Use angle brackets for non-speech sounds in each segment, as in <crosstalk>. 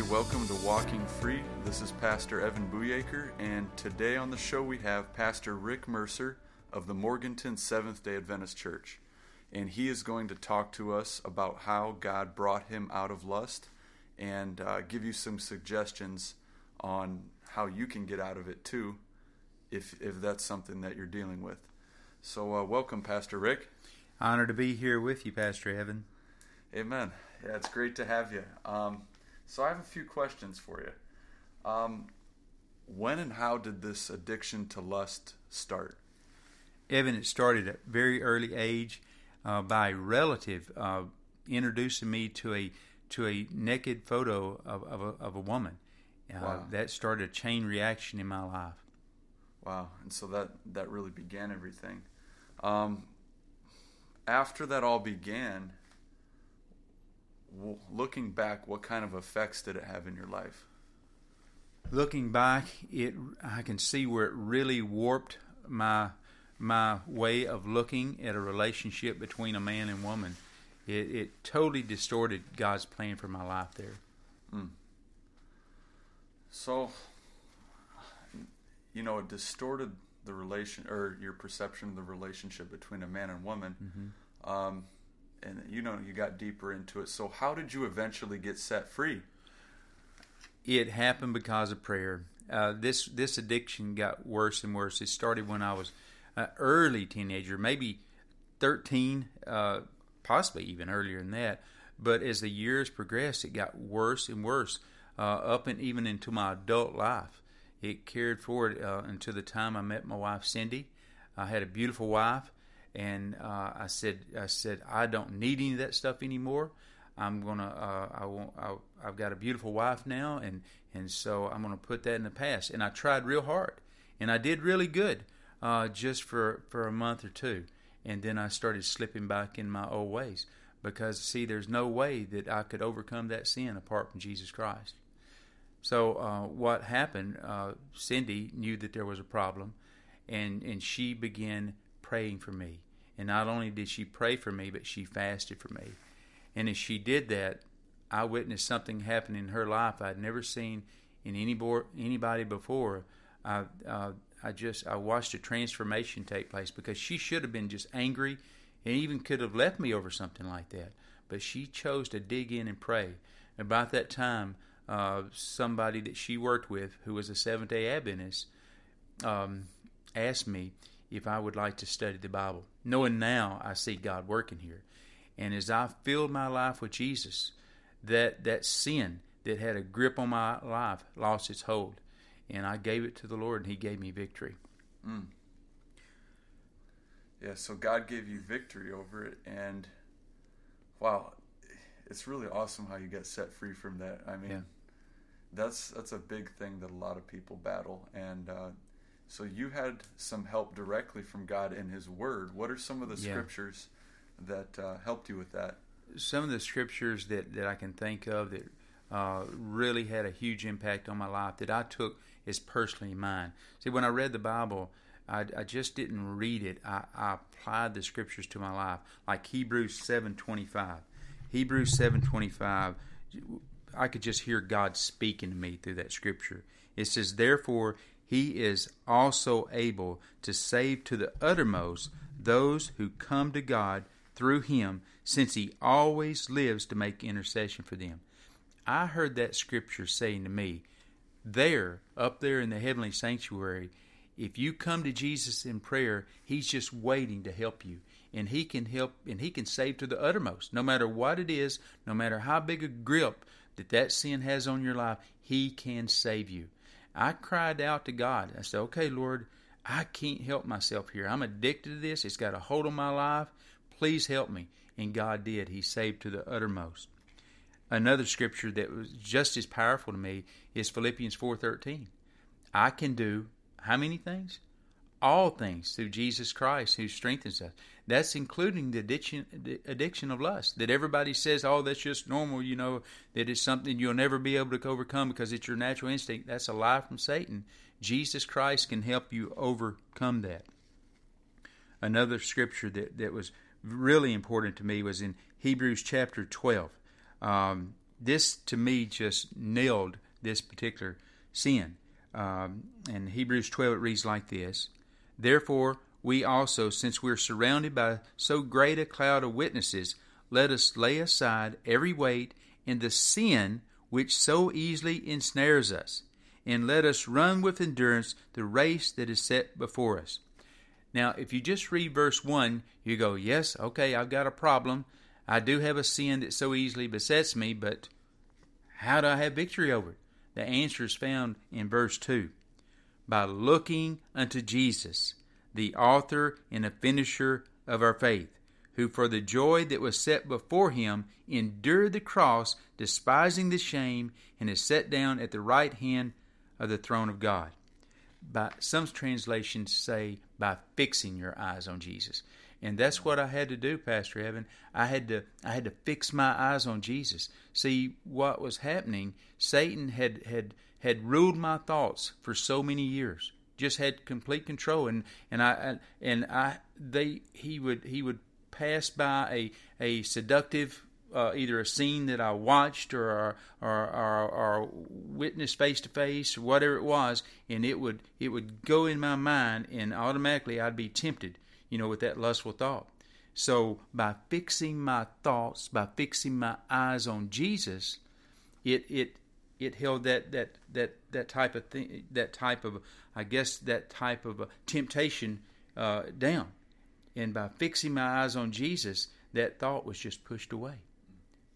everybody. Welcome to Walking Free. This is Pastor Evan Bujeker, and today on the show we have Pastor Rick Mercer of the Morganton Seventh day Adventist Church. And he is going to talk to us about how God brought him out of lust and uh, give you some suggestions on how you can get out of it too, if, if that's something that you're dealing with. So, uh, welcome, Pastor Rick. Honor to be here with you, Pastor Evan. Amen. Yeah, it's great to have you. Um, so I have a few questions for you. Um, when and how did this addiction to lust start? Evan, it started at very early age uh, by a relative uh, introducing me to a to a naked photo of, of, a, of a woman. Uh, wow. That started a chain reaction in my life. Wow, and so that that really began everything. Um, after that all began, looking back, what kind of effects did it have in your life? Looking back, it I can see where it really warped my my way of looking at a relationship between a man and woman. It, it totally distorted God's plan for my life there. Mm. So, you know, it distorted the relation or your perception of the relationship between a man and woman. Mm-hmm. Um, and you know you got deeper into it. So how did you eventually get set free? It happened because of prayer. Uh, this this addiction got worse and worse. It started when I was an early teenager, maybe thirteen, uh, possibly even earlier than that. But as the years progressed, it got worse and worse, uh, up and even into my adult life. It carried forward uh, until the time I met my wife Cindy. I had a beautiful wife and uh, I said, I said, I don't need any of that stuff anymore. I'm gonna, uh, I won't, I, have got a beautiful wife now, and and so I'm gonna put that in the past. And I tried real hard, and I did really good, uh, just for for a month or two, and then I started slipping back in my old ways because see, there's no way that I could overcome that sin apart from Jesus Christ. So uh, what happened? Uh, Cindy knew that there was a problem, and and she began praying for me. And not only did she pray for me, but she fasted for me. And as she did that, I witnessed something happen in her life I'd never seen in any bo- anybody before. I, uh, I just I watched a transformation take place because she should have been just angry and even could have left me over something like that. But she chose to dig in and pray. About that time, uh, somebody that she worked with, who was a Seventh Day Adventist, um, asked me if I would like to study the Bible. Knowing now I see God working here. And as I filled my life with Jesus, that, that sin that had a grip on my life lost its hold. And I gave it to the Lord, and He gave me victory. Mm. Yeah, so God gave you victory over it. And wow, it's really awesome how you get set free from that. I mean, yeah. that's that's a big thing that a lot of people battle. And uh, so you had some help directly from God in His Word. What are some of the yeah. scriptures that uh, helped you with that? Some of the scriptures that, that I can think of that uh, really had a huge impact on my life that I took as personally mine. See, when I read the Bible, I, I just didn't read it. I, I, applied the scriptures to my life, like Hebrews seven twenty five. Hebrews seven twenty five. I could just hear God speaking to me through that scripture. It says, "Therefore, he is also able to save to the uttermost those who come to God through him, since he always lives to make intercession for them. I heard that scripture saying to me, there, up there in the heavenly sanctuary, if you come to Jesus in prayer, he's just waiting to help you. And he can help and he can save to the uttermost. No matter what it is, no matter how big a grip that that sin has on your life, he can save you. I cried out to God. I said, okay, Lord, I can't help myself here. I'm addicted to this. It's got a hold on my life. Please help me. And God did. He saved to the uttermost. Another scripture that was just as powerful to me is Philippians 4:13. I can do how many things? All things through Jesus Christ who strengthens us. That's including the addiction, the addiction of lust. That everybody says, oh, that's just normal, you know, that it's something you'll never be able to overcome because it's your natural instinct. That's a lie from Satan. Jesus Christ can help you overcome that. Another scripture that, that was really important to me was in Hebrews chapter 12. Um, this to me just nailed this particular sin. Um, in Hebrews 12, it reads like this Therefore, we also, since we're surrounded by so great a cloud of witnesses, let us lay aside every weight and the sin which so easily ensnares us, and let us run with endurance the race that is set before us. Now, if you just read verse 1, you go, Yes, okay, I've got a problem. I do have a sin that so easily besets me, but how do I have victory over it? The answer is found in verse 2 by looking unto Jesus, the author and the finisher of our faith, who for the joy that was set before him endured the cross, despising the shame, and is set down at the right hand of the throne of God. By some translations say by fixing your eyes on Jesus. And that's what I had to do, Pastor Evan. I had to I had to fix my eyes on Jesus. See what was happening. Satan had had had ruled my thoughts for so many years. Just had complete control, and and I and I they he would he would pass by a a seductive uh, either a scene that I watched or or, or, or witnessed face to face whatever it was, and it would it would go in my mind, and automatically I'd be tempted you know, with that lustful thought. So by fixing my thoughts, by fixing my eyes on Jesus, it it it held that that that that type of thing, that type of I guess that type of temptation uh, down. And by fixing my eyes on Jesus, that thought was just pushed away.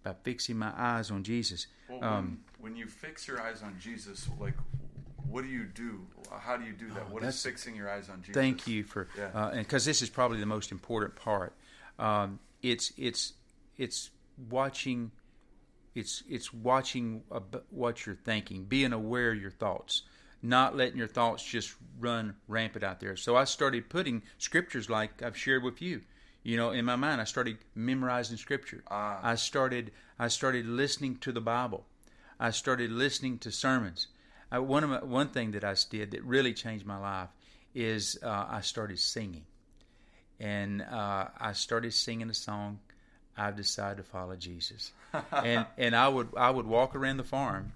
By fixing my eyes on Jesus. Well, when, um, when you fix your eyes on Jesus, like what do you do? How do you do that? Oh, what is fixing your eyes on Jesus? Thank you for, yeah. uh, and because this is probably the most important part. Um, it's it's it's watching, it's it's watching what you're thinking, being aware of your thoughts, not letting your thoughts just run rampant out there. So I started putting scriptures like I've shared with you. You know, in my mind, I started memorizing scripture. Ah. I started I started listening to the Bible. I started listening to sermons. I, one of my, one thing that I did that really changed my life is uh, I started singing, and uh, I started singing a song. I've decided to follow Jesus, and <laughs> and I would I would walk around the farm,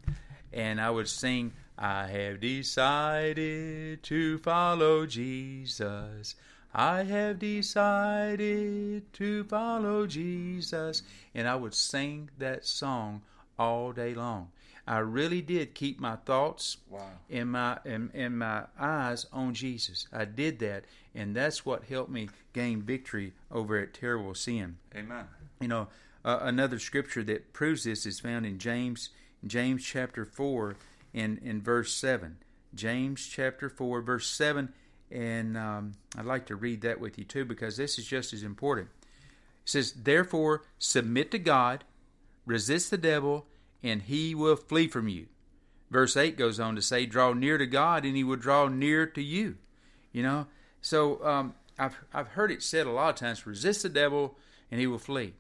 and I would sing. I have decided to follow Jesus. I have decided to follow Jesus. And I would sing that song all day long. I really did keep my thoughts wow. and my and, and my eyes on Jesus. I did that, and that's what helped me gain victory over a terrible sin. Amen. You know, uh, another scripture that proves this is found in James, James chapter four, in in verse seven. James chapter four, verse seven, and um, I'd like to read that with you too because this is just as important. It says, "Therefore, submit to God, resist the devil." and he will flee from you. Verse 8 goes on to say, Draw near to God, and he will draw near to you. You know? So um, I've, I've heard it said a lot of times resist the devil, and he will flee.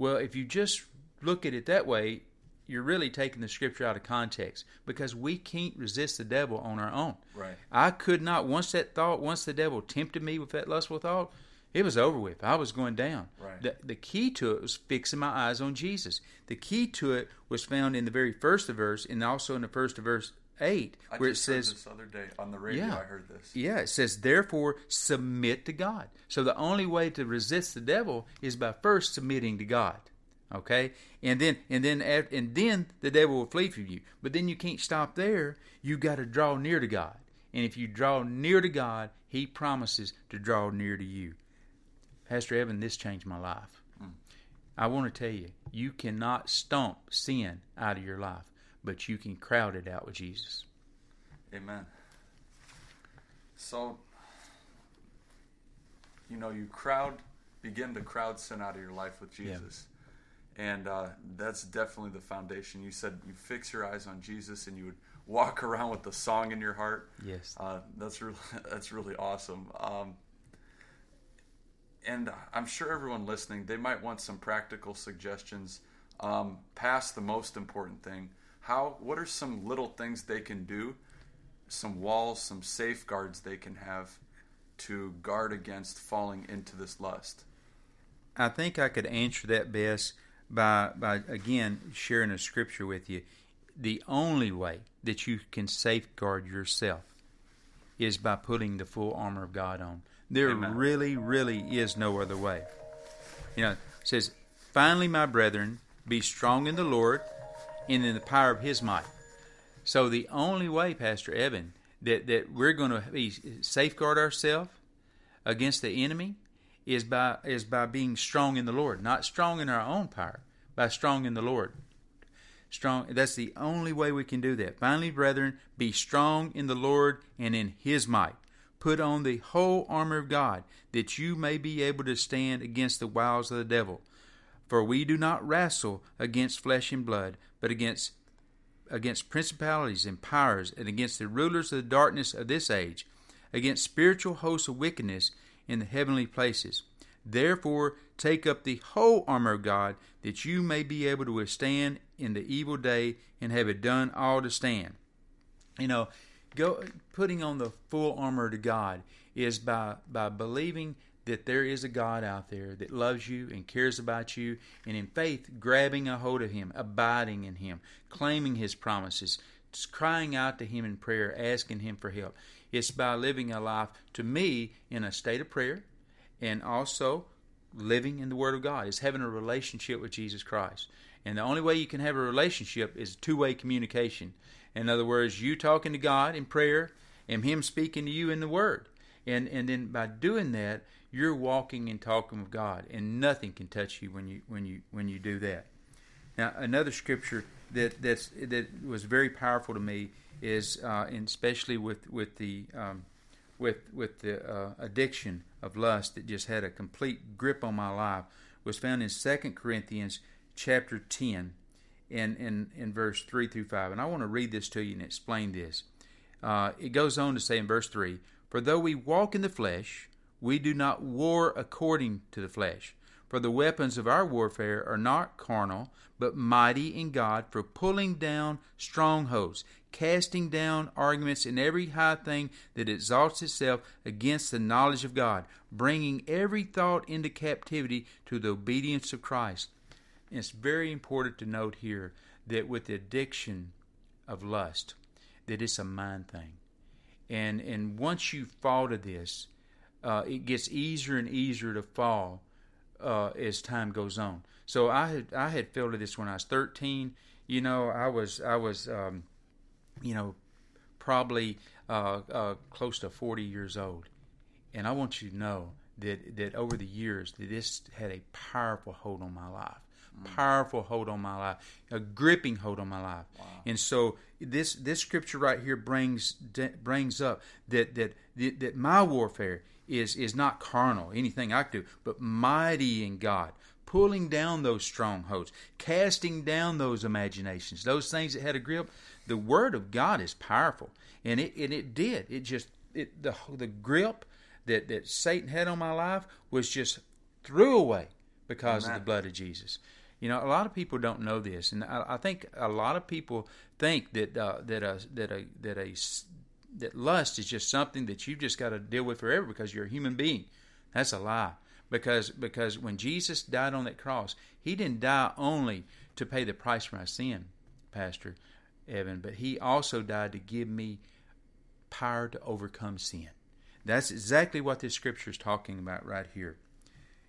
Well, if you just look at it that way, you're really taking the scripture out of context because we can't resist the devil on our own. Right. I could not once that thought, once the devil tempted me with that lustful thought, it was over with. I was going down. Right. The, the key to it was fixing my eyes on Jesus. The key to it was found in the very first verse and also in the first verse 8 I where it says this other day on the radio yeah, I heard this. Yeah, it says therefore submit to God. So the only way to resist the devil is by first submitting to God. Okay? And then and then and then the devil will flee from you. But then you can't stop there. You got to draw near to God. And if you draw near to God, he promises to draw near to you. Pastor Evan, this changed my life. Mm. I want to tell you, you cannot stomp sin out of your life, but you can crowd it out with Jesus. Amen. So, you know, you crowd, begin to crowd sin out of your life with Jesus. Yeah. And uh, that's definitely the foundation. You said you fix your eyes on Jesus and you would walk <laughs> around with the song in your heart. Yes. Uh, that's, really, <laughs> that's really awesome. Um, and I'm sure everyone listening, they might want some practical suggestions um, past the most important thing. How? What are some little things they can do? Some walls, some safeguards they can have to guard against falling into this lust. I think I could answer that best by by again sharing a scripture with you. The only way that you can safeguard yourself is by putting the full armor of God on. There Amen. really, really is no other way. You know, it says, Finally, my brethren, be strong in the Lord and in the power of his might. So the only way, Pastor Evan, that, that we're going to be safeguard ourselves against the enemy is by is by being strong in the Lord, not strong in our own power, by strong in the Lord. Strong that's the only way we can do that. Finally, brethren, be strong in the Lord and in his might. Put on the whole armor of God, that you may be able to stand against the wiles of the devil. For we do not wrestle against flesh and blood, but against against principalities and powers, and against the rulers of the darkness of this age, against spiritual hosts of wickedness in the heavenly places. Therefore, take up the whole armor of God, that you may be able to withstand in the evil day, and have it done all to stand. You know, go putting on the full armor to God is by by believing that there is a God out there that loves you and cares about you, and in faith, grabbing a hold of Him, abiding in Him, claiming His promises, crying out to Him in prayer, asking Him for help. It's by living a life, to me, in a state of prayer, and also living in the Word of God. Is having a relationship with Jesus Christ. And the only way you can have a relationship is two way communication. In other words, you talking to God in prayer and Him speaking to you in the Word. And, and then by doing that, you're walking and talking with God, and nothing can touch you when you when you when you do that. Now, another scripture that that's that was very powerful to me is, uh, and especially with with the um, with with the uh, addiction of lust that just had a complete grip on my life, was found in Second Corinthians chapter ten, in in in verse three through five. And I want to read this to you and explain this. Uh, it goes on to say in verse three, "For though we walk in the flesh." We do not war according to the flesh. For the weapons of our warfare are not carnal, but mighty in God for pulling down strongholds, casting down arguments and every high thing that exalts itself against the knowledge of God, bringing every thought into captivity to the obedience of Christ. And it's very important to note here that with the addiction of lust, that it's a mind thing. And and once you fall to this, uh, it gets easier and easier to fall uh, as time goes on. So I had I had felt this when I was 13. You know, I was I was um, you know probably uh, uh, close to 40 years old, and I want you to know that that over the years that this had a powerful hold on my life. Powerful hold on my life, a gripping hold on my life, Wow. and so this this scripture right here brings brings up that that, that my warfare is is not carnal, anything I can do, but mighty in God, pulling down those strongholds, casting down those imaginations, those things that had a grip. The Word of God is powerful, and it and it did. It just it the the grip that that Satan had on my life was just threw away because Amen. of the blood of Jesus. You know, a lot of people don't know this, and I, I think a lot of people think that uh, that a that a that a that lust is just something that you've just got to deal with forever because you're a human being. That's a lie. Because because when Jesus died on that cross, he didn't die only to pay the price for my sin, Pastor Evan, but he also died to give me power to overcome sin. That's exactly what this scripture is talking about right here.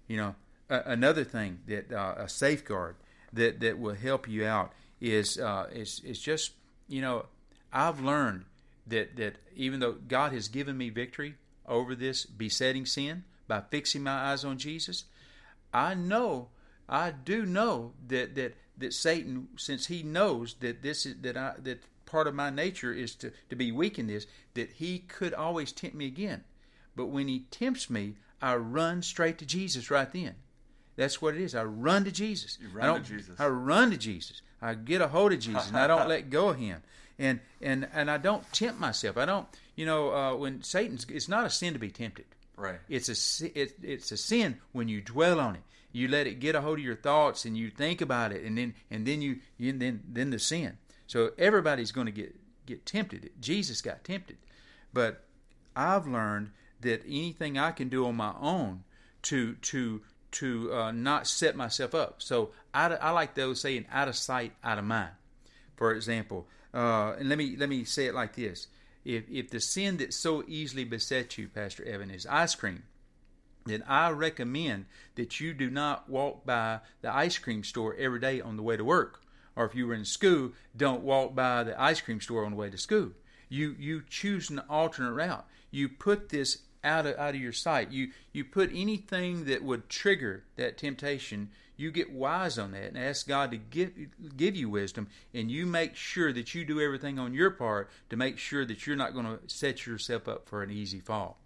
You know, another thing that uh, a safeguard that that will help you out is uh, is is just you know I've learned that that even though God has given me victory over this besetting sin by fixing my eyes on Jesus, I know I do know that that that Satan, since he knows that this is that I that part of my nature is to to be weak in this, that he could always tempt me again. But when he tempts me, I run straight to Jesus right then. That's what it is. I run to Jesus. You I run don't, to Jesus. I run to Jesus. I get a hold of Jesus, and I don't <laughs> let go of Him. And and and I don't tempt myself. I don't. You know, uh, when Satan's, it's not a sin to be tempted. Right. It's a it, it's a sin when you dwell on it. You let it get a hold of your thoughts, and you think about it, and then and then you, you then then the sin. So everybody's going to get get tempted. Jesus got tempted, but I've learned that anything I can do on my own to to to uh, not set myself up. So I, I like those saying out of sight, out of mind. For example, uh, and let me let me say it like this: if if the sin that so easily besets you, Pastor Evan, is ice cream, then I recommend that you do not walk by the ice cream store every day on the way to work. Or if you were in school, don't walk by the ice cream store on the way to school. You you choose an alternate route. You put this out of out of your sight. You you put anything that would trigger that temptation. You get wise on that and ask God to give give you wisdom, and you make sure that you do everything on your part to make sure that you're not going to set yourself up for an easy fall.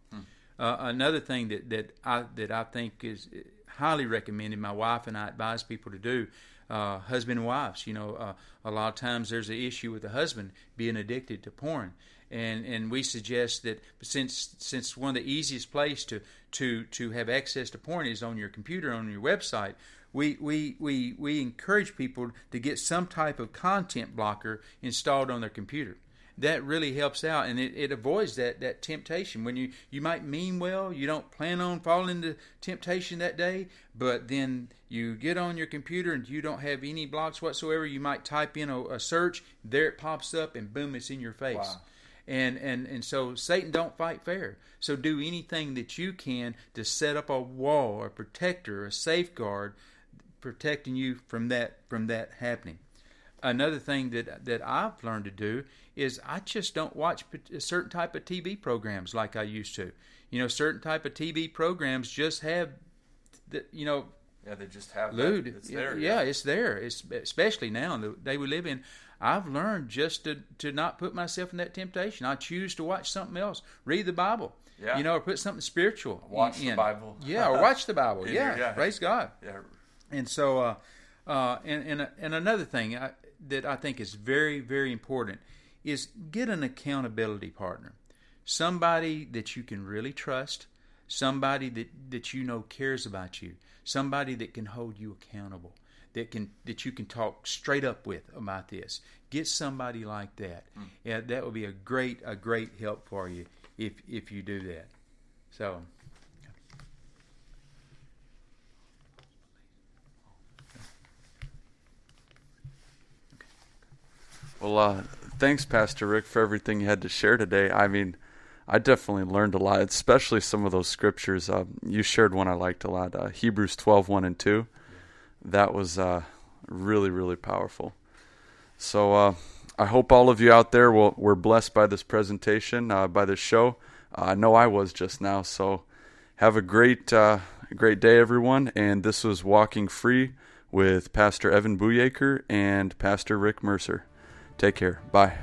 Uh, another thing that, that I that I think is highly recommended, my wife and I advise people to do, uh, husband and wives. You know, uh, a lot of times there's an issue with the husband being addicted to porn, and and we suggest that since since one of the easiest place to to to have access to porn is on your computer on your website. We, we, we, we encourage people to get some type of content blocker installed on their computer that really helps out and it, it avoids that, that temptation when you, you might mean well you don't plan on falling into temptation that day but then you get on your computer and you don't have any blocks whatsoever you might type in a, a search there it pops up and boom it's in your face Wow. and and and so Satan don't fight fair. So do anything that you can to set up a wall, a protector, a safeguard, protecting you from that from that happening. Another thing that that I've learned to do is I just don't watch certain type of TV programs like I used to. You know, certain type of TV programs just have, the, you know, Yeah, they just have lewd. That. It's there. yeah, it's there. It's especially now in the day we live in. I've learned just to to not put myself in that temptation. I choose to watch something else, read the Bible. Yeah. You know, or put something spiritual. Watch the. Bible. Yeah, or watch the Bible. <laughs> In yeah, yeah. praise God. yeah. And so, uh, uh, and and and another thing I, that I think is very very important is get an accountability partner, somebody that you can really trust, somebody that that you know cares about you, somebody that can hold you accountable, that can that you can talk straight up with about this. Get somebody like that. Mm. Yeah, that would be a great a great help for you if if you do that. So. Well, uh, thanks, Pastor Rick, for everything you had to share today. I mean, I definitely learned a lot, especially some of those scriptures. Uh, you shared one I liked a lot uh, Hebrews 12 1 and 2. That was uh, really, really powerful. So uh, I hope all of you out there will, were blessed by this presentation, uh, by this show. I know I was just now. So have a great, uh, great day, everyone. And this was Walking Free with Pastor Evan Bujeker and Pastor Rick Mercer. Take care. Bye.